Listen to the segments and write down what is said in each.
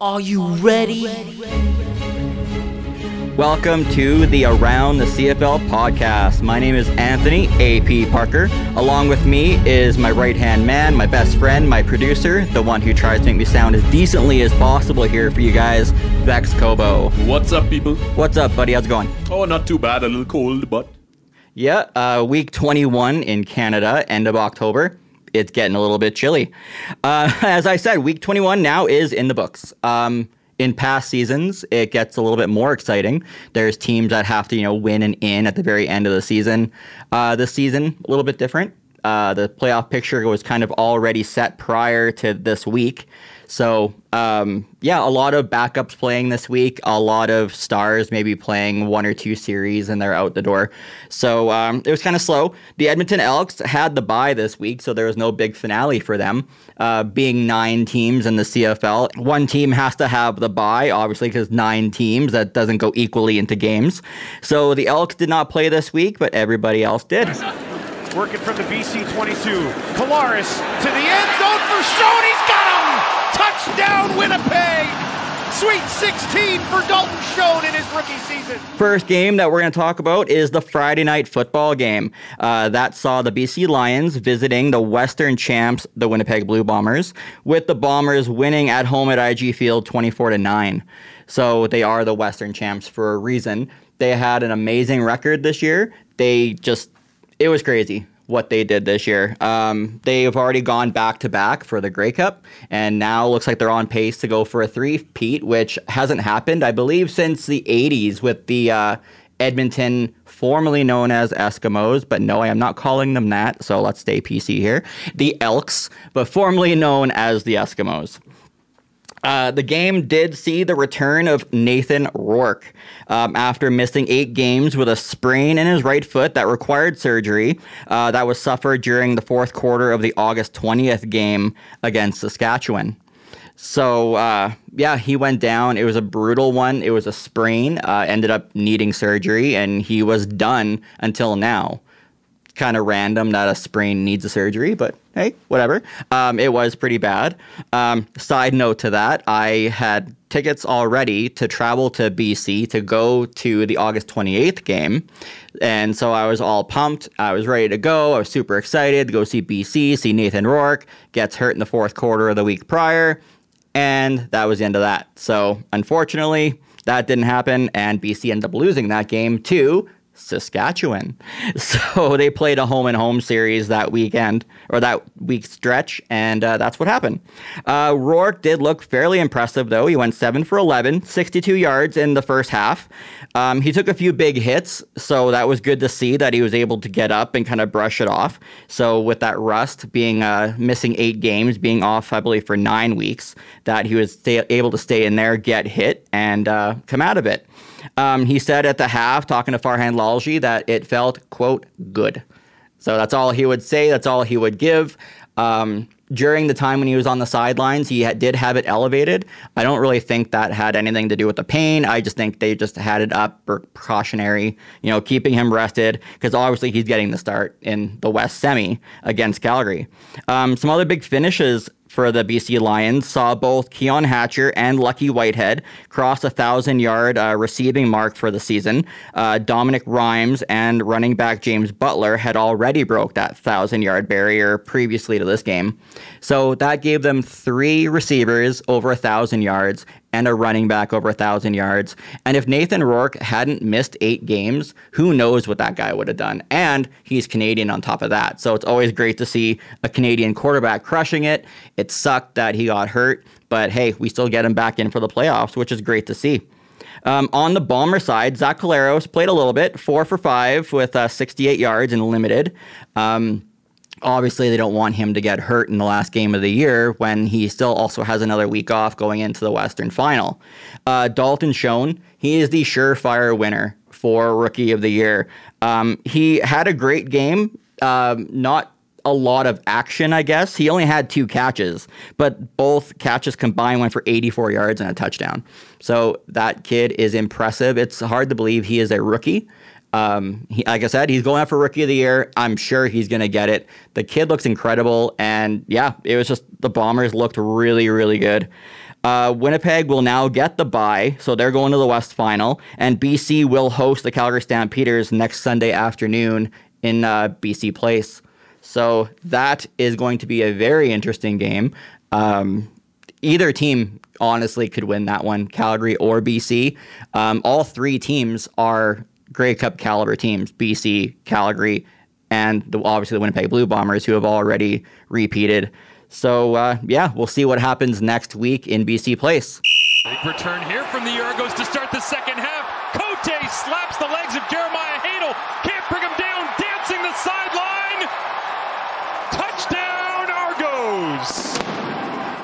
Are you ready? Welcome to the Around the CFL podcast. My name is Anthony AP Parker. Along with me is my right hand man, my best friend, my producer, the one who tries to make me sound as decently as possible here for you guys, Vex Kobo. What's up, people? What's up, buddy? How's it going? Oh, not too bad. A little cold, but Yeah, uh, week 21 in Canada, end of October. It's getting a little bit chilly. Uh, as I said, week 21 now is in the books. Um, in past seasons, it gets a little bit more exciting. There's teams that have to, you know, win and in at the very end of the season. Uh, this season, a little bit different. Uh, the playoff picture was kind of already set prior to this week. So, um, yeah, a lot of backups playing this week, a lot of stars maybe playing one or two series and they're out the door. So, um, it was kind of slow. The Edmonton Elks had the bye this week, so there was no big finale for them. Uh, being nine teams in the CFL, one team has to have the bye, obviously, because nine teams, that doesn't go equally into games. So, the Elks did not play this week, but everybody else did. Working from the BC 22. Collaros to the end zone for Schoen. He's got him! Touchdown, Winnipeg! Sweet 16 for Dalton Schoen in his rookie season. First game that we're going to talk about is the Friday night football game. Uh, that saw the BC Lions visiting the Western champs, the Winnipeg Blue Bombers, with the Bombers winning at home at IG Field 24 to 9. So they are the Western champs for a reason. They had an amazing record this year. They just, it was crazy what they did this year. Um, they've already gone back to back for the Grey Cup, and now looks like they're on pace to go for a three-peat, which hasn't happened, I believe, since the 80s with the uh, Edmonton, formerly known as Eskimos, but no, I am not calling them that, so let's stay PC here. The Elks, but formerly known as the Eskimos. Uh, the game did see the return of Nathan Rourke um, after missing eight games with a sprain in his right foot that required surgery. Uh, that was suffered during the fourth quarter of the August 20th game against Saskatchewan. So, uh, yeah, he went down. It was a brutal one. It was a sprain, uh, ended up needing surgery, and he was done until now kind of random that a sprain needs a surgery, but hey, whatever. Um, it was pretty bad. Um, side note to that, I had tickets already to travel to BC to go to the August 28th game. And so I was all pumped. I was ready to go. I was super excited to go see BC, see Nathan Rourke, gets hurt in the fourth quarter of the week prior. And that was the end of that. So unfortunately, that didn't happen, and BC ended up losing that game to Saskatchewan. So they played a home and home series that weekend or that week stretch, and uh, that's what happened. Uh, Rourke did look fairly impressive, though. He went 7 for 11, 62 yards in the first half. Um, he took a few big hits, so that was good to see that he was able to get up and kind of brush it off. So with that rust being uh, missing eight games, being off, I believe, for nine weeks, that he was able to stay in there, get hit, and uh, come out of it. Um, he said at the half, talking to Farhan Lalji, that it felt, quote, good. So that's all he would say. That's all he would give. Um, during the time when he was on the sidelines, he did have it elevated. I don't really think that had anything to do with the pain. I just think they just had it up for precautionary, you know, keeping him rested because obviously he's getting the start in the West Semi against Calgary. Um, some other big finishes for the BC Lions saw both Keon Hatcher and Lucky Whitehead cross a thousand yard uh, receiving mark for the season. Uh, Dominique Rhymes and running back James Butler had already broke that thousand yard barrier previously to this game. So that gave them three receivers over a thousand yards and a running back over a thousand yards. And if Nathan Rourke hadn't missed eight games, who knows what that guy would have done? And he's Canadian on top of that. So it's always great to see a Canadian quarterback crushing it. It sucked that he got hurt, but hey, we still get him back in for the playoffs, which is great to see. Um, on the Bomber side, Zach Collaros played a little bit, four for five with uh, 68 yards and limited. Um, obviously they don't want him to get hurt in the last game of the year when he still also has another week off going into the Western Final. Uh, Dalton Schoen, he is the surefire winner for Rookie of the Year. Um, he had a great game, um, not a lot of action, I guess. He only had two catches, but both catches combined went for 84 yards and a touchdown. So that kid is impressive. It's hard to believe he is a rookie. Um, he, like I said, he's going out for rookie of the year. I'm sure he's going to get it. The kid looks incredible. And yeah, it was just the Bombers looked really, really good. Uh, Winnipeg will now get the bye, so they're going to the West Final, and BC will host the Calgary Stampeders next Sunday afternoon in uh, BC Place. So that is going to be a very interesting game. Um, either team honestly could win that one, Calgary or BC. Um, all three teams are Grey Cup caliber teams: BC, Calgary, and the, obviously the Winnipeg Blue Bombers, who have already repeated. So uh, yeah, we'll see what happens next week in BC Place. Big return here from the Argos to start the second half. Cote slaps the legs of Jeremiah Haydel. Can't bring him down. Dancing the sideline. Touchdown Argos.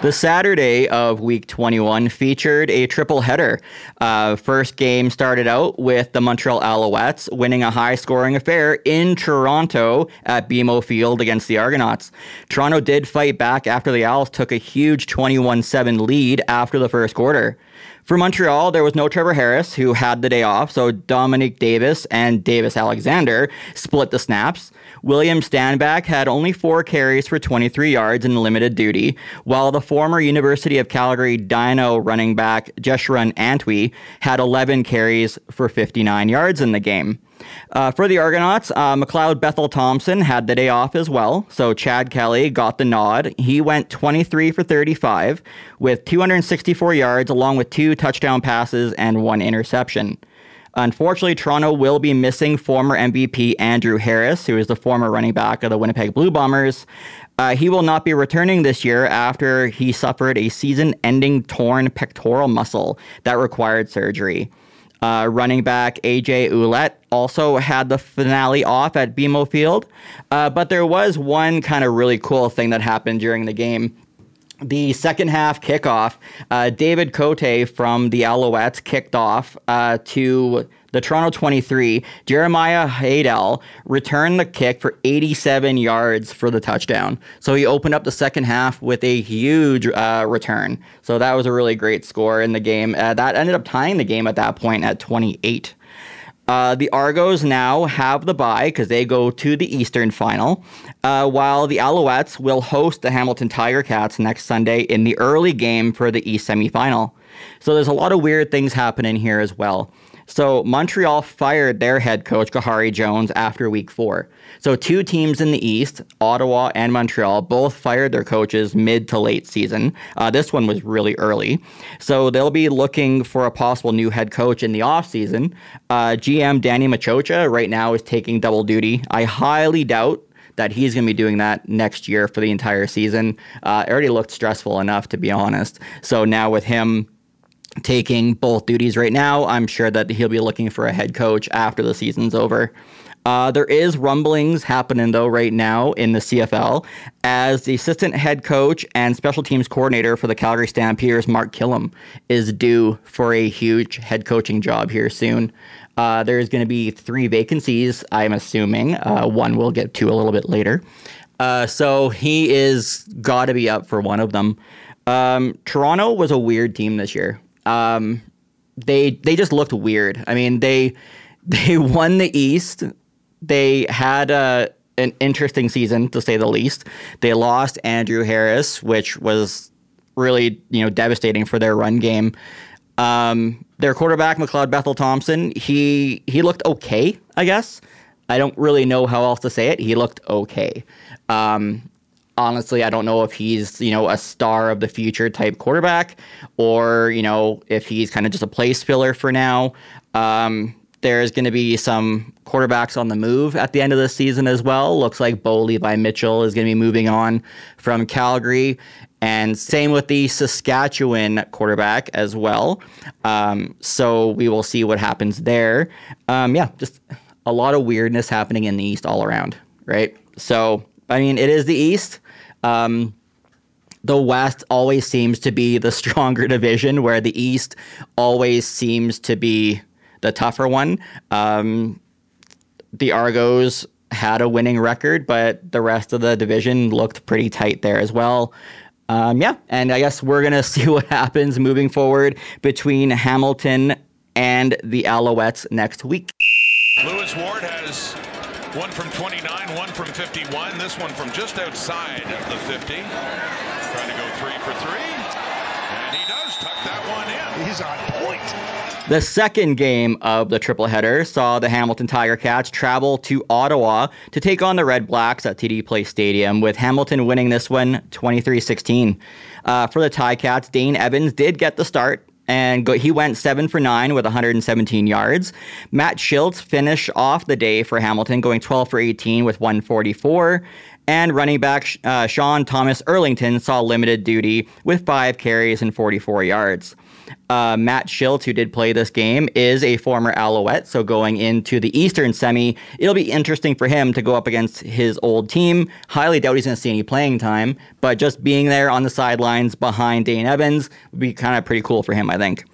The Saturday of week 21 featured a triple header. Uh, first game started out with the Montreal Alouettes winning a high scoring affair in Toronto at BMO Field against the Argonauts. Toronto did fight back after the Owls took a huge 21 7 lead after the first quarter. For Montreal, there was no Trevor Harris, who had the day off, so Dominique Davis and Davis Alexander split the snaps. William Stanback had only four carries for 23 yards in limited duty, while the former University of Calgary Dino running back Jeshrun Antwi had 11 carries for 59 yards in the game. Uh, for the Argonauts, uh, McLeod Bethel Thompson had the day off as well, so Chad Kelly got the nod. He went 23 for 35 with 264 yards, along with two touchdown passes and one interception. Unfortunately, Toronto will be missing former MVP Andrew Harris, who is the former running back of the Winnipeg Blue Bombers. Uh, he will not be returning this year after he suffered a season ending torn pectoral muscle that required surgery. Uh, running back AJ Ouellette also had the finale off at BMO Field, uh, but there was one kind of really cool thing that happened during the game the second half kickoff, uh, David Cote from the Alouettes kicked off uh, to the Toronto 23. Jeremiah Haydel returned the kick for 87 yards for the touchdown. So he opened up the second half with a huge uh, return. So that was a really great score in the game. Uh, that ended up tying the game at that point at 28. Uh, the Argos now have the bye because they go to the Eastern final, uh, while the Alouettes will host the Hamilton Tiger Cats next Sunday in the early game for the East semifinal. So there's a lot of weird things happening here as well. So Montreal fired their head coach Khari Jones after week four. So two teams in the East, Ottawa and Montreal, both fired their coaches mid to late season. Uh, this one was really early. So they'll be looking for a possible new head coach in the offseason. Uh, GM Danny Maciocia right now is taking double duty. I highly doubt that he's going to be doing that next year for the entire season. Uh, it already looked stressful enough, to be honest. So now with him taking both duties right now. I'm sure that he'll be looking for a head coach after the season's over. Uh, there is rumblings happening though right now in the CFL as the assistant head coach and special teams coordinator for the Calgary Stampeders, Mark Kilam, is due for a huge head coaching job here soon. Uh, there's going to be three vacancies, I'm assuming. Uh, one we'll get to a little bit later. Uh, so he is got to be up for one of them. Um, Toronto was a weird team this year. Um, they they just looked weird. I mean, they they won the East. They had a an interesting season to say the least. They lost Andrew Harris, which was really you know devastating for their run game. Um, their quarterback McLeod Bethel Thompson, he he looked okay, I guess. I don't really know how else to say it. He looked okay. Um, honestly, I don't know if he's, you know, a star of the future type quarterback or, you know, if he's kind of just a place filler for now. Um, there's going to be some quarterbacks on the move at the end of the season as well. Looks like Bo Levi Mitchell is going to be moving on from Calgary. And same with the Saskatchewan quarterback as well. Um, so we will see what happens there. Um, yeah, just a lot of weirdness happening in the East all around, right? So, I mean, it is the East. Um, the West always seems to be the stronger division, where the East always seems to be the tougher one. Um, the Argos had a winning record, but the rest of the division looked pretty tight there as well. Um, yeah, and I guess we're gonna see what happens moving forward between Hamilton and the Alouettes next week. Lewis Ward has one from 29, one from 51, this one from just outside of the 50. Trying to go three for three. And he does tuck that one in. He's on point. The second game of the triple header saw the Hamilton Tiger Cats travel to Ottawa to take on the Red Blacks at TD Place Stadium, with Hamilton winning this one 23 16. Uh, for the Ticats, Dane Evans did get the start and go, he went seven for nine with 117 yards. Matt Shiltz finished off the day for Hamilton, going 12 for 18 with 144. And running back uh, Sean Thomas Erlington saw limited duty with five carries and 44 yards. Uh, Matt Schilt, who did play this game, is a former Alouette. So going into the Eastern semi, it'll be interesting for him to go up against his old team. Highly doubt he's going to see any playing time, but just being there on the sidelines behind Dane Evans would be kind of pretty cool for him, I think.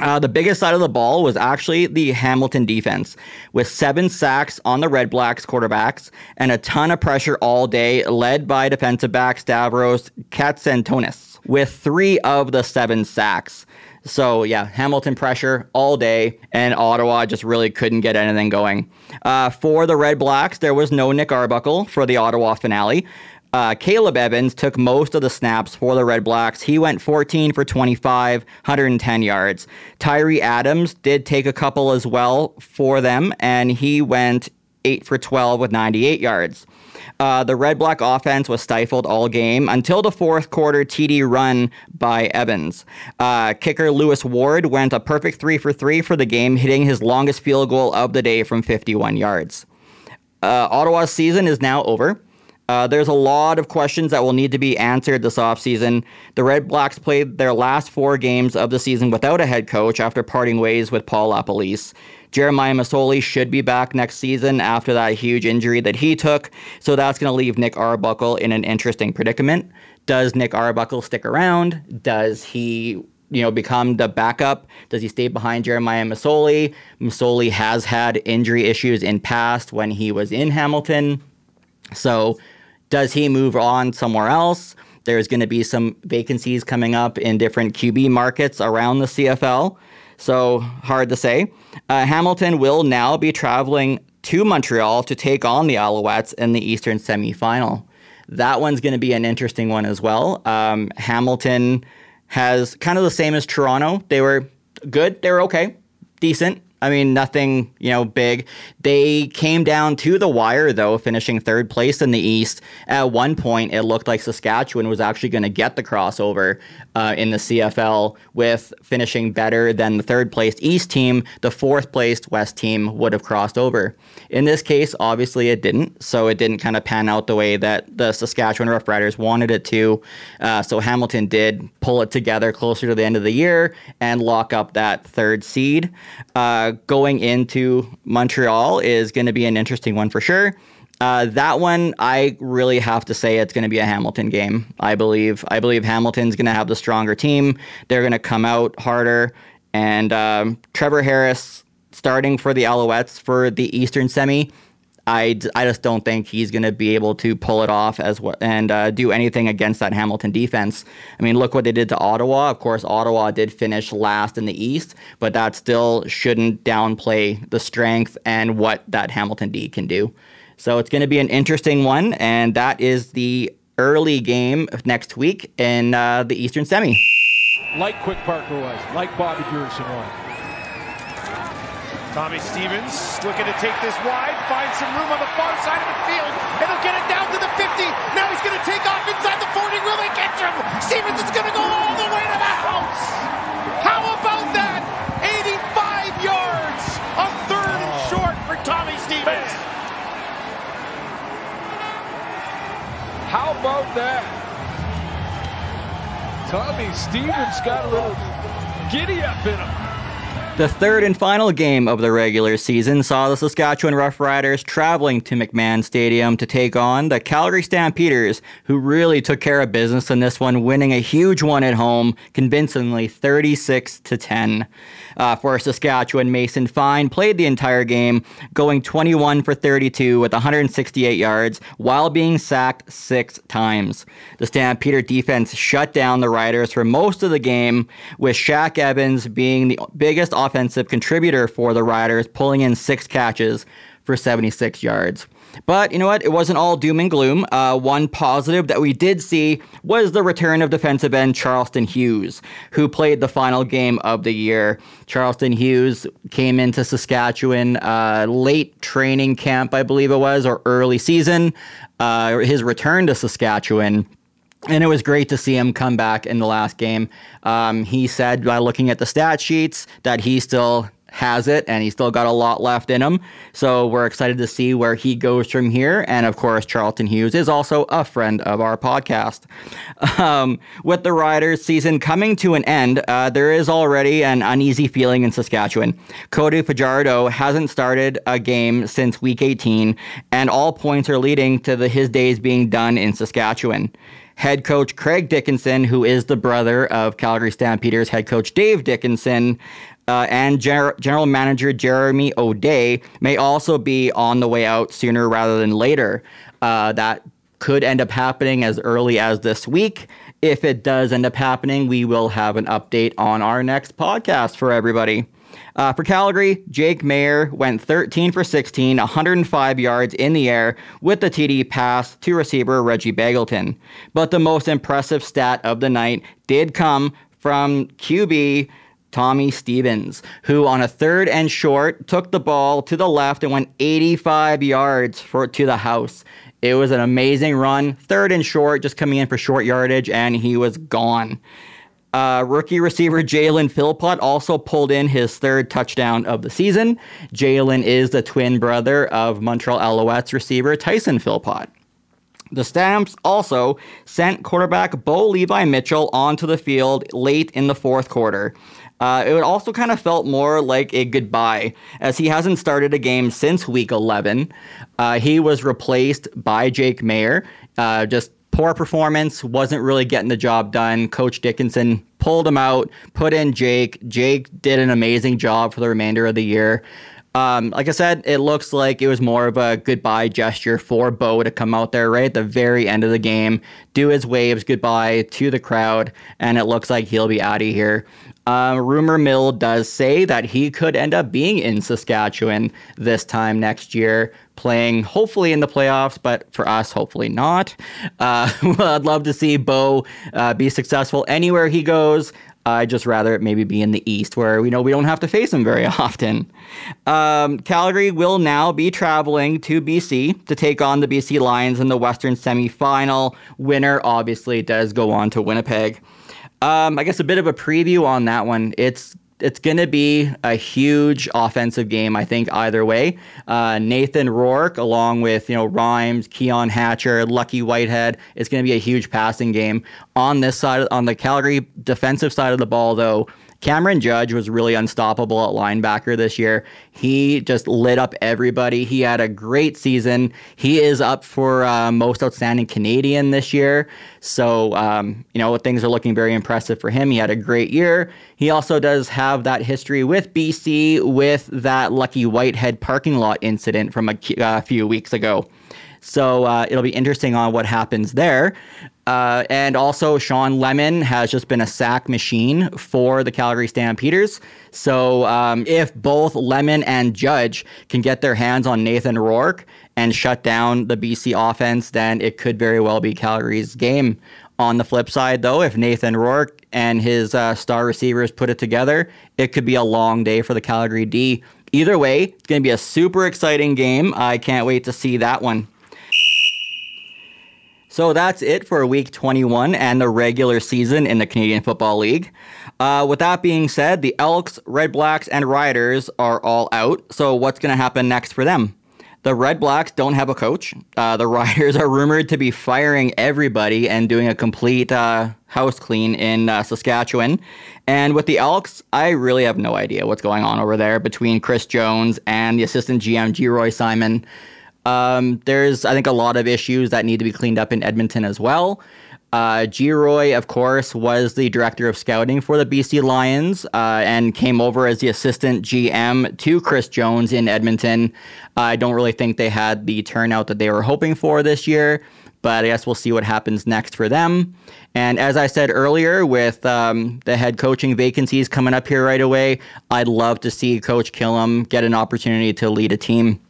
Uh, the biggest side of the ball was actually the Hamilton defense, with seven sacks on the Red Blacks quarterbacks and a ton of pressure all day, led by defensive back Stavros Katsantonis, with three of the seven sacks. So yeah, Hamilton pressure all day, and Ottawa just really couldn't get anything going. Uh, for the Red Blacks, there was no Nick Arbuckle for the Ottawa finale. Uh, Caleb Evans took most of the snaps for the Red Blacks. He went 14 for 25, 110 yards. Tyrie Adams did take a couple as well for them, and he went 8 for 12 with 98 yards. Uh, the Red Black offense was stifled all game until the fourth quarter TD run by Evans. Uh, kicker Lewis Ward went a perfect 3 for 3 for the game, hitting his longest field goal of the day from 51 yards. Uh, Ottawa's season is now over. Uh, there's a lot of questions that will need to be answered this offseason. The Red Blacks played their last four games of the season without a head coach after parting ways with Paul LaPolice. Jeremiah Masoli should be back next season after that huge injury that he took, so that's going to leave Nick Arbuckle in an interesting predicament. Does Nick Arbuckle stick around? Does he you know, become the backup? Does he stay behind Jeremiah Masoli? Masoli has had injury issues in past when he was in Hamilton. So does he move on somewhere else? There's going to be some vacancies coming up in different QB markets around the CFL. So hard to say. Uh, Hamilton will now be traveling to Montreal to take on the Alouettes in the Eastern semifinal. That one's going to be an interesting one as well. Um, Hamilton has kind of the same as Toronto. They were good. They were okay, decent. I mean, nothing, you know, big. They came down to the wire, though, finishing third place in the East. At one point, it looked like Saskatchewan was actually going to get the crossover uh, in the CFL with finishing better than the third placed East team. The fourth placed West team would have crossed over. In this case, obviously, it didn't. So it didn't kind of pan out the way that the Saskatchewan Roughriders wanted it to. Uh, so Hamilton did pull it together closer to the end of the year and lock up that third seed. Uh, going into Montreal is going to be an interesting one for sure. Uh, that one, I really have to say it's going to be a Hamilton game. I believe. I believe Hamilton's going to have the stronger team. They're going to come out harder, and um, Trevor Harris starting for the Alouettes for the Eastern Semi. I, I just don't think he's going to be able to pull it off as well and uh, do anything against that Hamilton defense. I mean, look what they did to Ottawa. Of course, Ottawa did finish last in the East, but that still shouldn't downplay the strength and what that Hamilton D can do. So it's going to be an interesting one, and that is the early game next week in uh, the Eastern Semi. Like Quick Parker was, like Bobby Pearson was. Tommy Stevens looking to take this wide, find some room on the far side of the field, and he'll get it down to the 50. Now he's going to take off inside the 40. Will they catch him? Stevens is going to go all the way to the house. How about that? 85 yards on third and oh. short for Tommy Stevens. How about that? Tommy Stevens got a little giddy up in him. The third and final game of the regular season saw the Saskatchewan Roughriders traveling to McMahon Stadium to take on the Calgary Stampeders, who really took care of business in this one, winning a huge one at home, convincingly 36 to 10. Uh, for Saskatchewan, Mason Fine played the entire game, going 21 for 32 with 168 yards while being sacked six times. The Stampeder defense shut down the Riders for most of the game, with Shaq Evans being the biggest offensive contributor for the Riders, pulling in six catches for 76 yards. But you know what? It wasn't all doom and gloom. Uh, one positive that we did see was the return of defensive end Charleston Hughes, who played the final game of the year. Charleston Hughes came into Saskatchewan uh, late training camp, I believe it was, or early season. Uh, his return to Saskatchewan. And it was great to see him come back in the last game. Um, he said, by looking at the stat sheets, that he still has it and he's still got a lot left in him. So we're excited to see where he goes from here. And of course, Charleston Hughes is also a friend of our podcast. Um, with the Riders season coming to an end, uh, there is already an uneasy feeling in Saskatchewan. Cody Fajardo hasn't started a game since week 18, and all points are leading to the, his days being done in Saskatchewan head coach Craig Dickenson, who is the brother of Calgary Stampeders head coach Dave Dickenson, uh, and Ger- general manager Jeremy O'Day may also be on the way out sooner rather than later. Uh, that could end up happening as early as this week. If it does end up happening, we will have an update on our next podcast for everybody. Uh, for Calgary, Jake Maier went 13 for 16, 105 yards in the air with the TD pass to receiver Reggie Begelton. But the most impressive stat of the night did come from QB Tommy Stevens, who on a third and short took the ball to the left and went 85 yards for to the house. It was an amazing run, third and short, just coming in for short yardage, and he was gone. Uh, rookie receiver Jalen Philpot also pulled in his third touchdown of the season. Jalen is the twin brother of Montreal Alouettes receiver Tyson Philpot. The Stamps also sent quarterback Bo Levi Mitchell onto the field late in the fourth quarter. Uh, it also kind of felt more like a goodbye, as he hasn't started a game since week 11. Uh, he was replaced by Jake Maier, Uh, just poor performance, wasn't really getting the job done. Coach Dickenson pulled him out, put in Jake. Jake did an amazing job for the remainder of the year. Um, like I said, it looks like it was more of a goodbye gesture for Bo to come out there right at the very end of the game, do his waves goodbye to the crowd, and it looks like he'll be out of here. Uh, rumor mill does say that he could end up being in Saskatchewan this time next year, playing hopefully in the playoffs, but for us, hopefully not. Uh, I'd love to see Bo uh, be successful anywhere he goes. I'd just rather it maybe be in the East where we know we don't have to face him very often. Um, Calgary will now be traveling to BC to take on the BC Lions in the Western semifinal. Winner obviously does go on to Winnipeg. Um, I guess a bit of a preview on that one. It's it's going to be a huge offensive game, I think, either way. Uh, Nathan Rourke, along with you know Rhymes, Keon Hatcher, Lucky Whitehead, it's going to be a huge passing game. On this side, on the Calgary defensive side of the ball, though, Cameron Judge was really unstoppable at linebacker this year. He just lit up everybody. He had a great season. He is up for uh, most outstanding Canadian this year. So, um, you know, things are looking very impressive for him. He had a great year. He also does have that history with BC with that Lucky Whitehead parking lot incident from a, a uh, few weeks ago. So uh, it'll be interesting on what happens there. Uh, and also, Shawn Lemon has just been a sack machine for the Calgary Stampeders. So, um, if both Lemon and Judge can get their hands on Nathan Rourke and shut down the BC offense, then it could very well be Calgary's game. On the flip side, though, if Nathan Rourke and his uh, star receivers put it together, it could be a long day for the Calgary D. Either way, it's going to be a super exciting game. I can't wait to see that one. So that's it for week 21 and the regular season in the Canadian Football League. Uh, with that being said, the Elks, Red Blacks, and Riders are all out. So what's going to happen next for them? The Red Blacks don't have a coach. Uh, the Riders are rumored to be firing everybody and doing a complete uh, house clean in uh, Saskatchewan. And with the Elks, I really have no idea what's going on over there between Chris Jones and the assistant GM, Geroy Simon. Um, there's, I think, a lot of issues that need to be cleaned up in Edmonton as well. Uh, Geroy, of course, was the director of scouting for the BC Lions uh, and came over as the assistant GM to Chris Jones in Edmonton. I don't really think they had the turnout that they were hoping for this year. but I guess we'll see what happens next for them. And as I said earlier, with um, the head coaching vacancies coming up here right away, I'd love to see Coach Kilam get an opportunity to lead a team.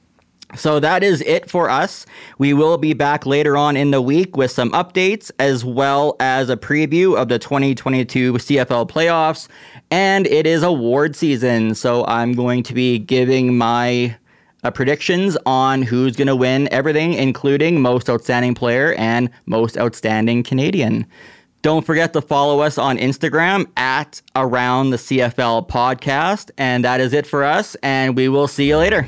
So that is it for us. We will be back later on in the week with some updates as well as a preview of the 2022 CFL playoffs. And it is award season, so I'm going to be giving my uh, predictions on who's going to win everything, including most outstanding player and most outstanding Canadian. Don't forget to follow us on Instagram at Around the CFL Podcast. And that is it for us, and we will see you later.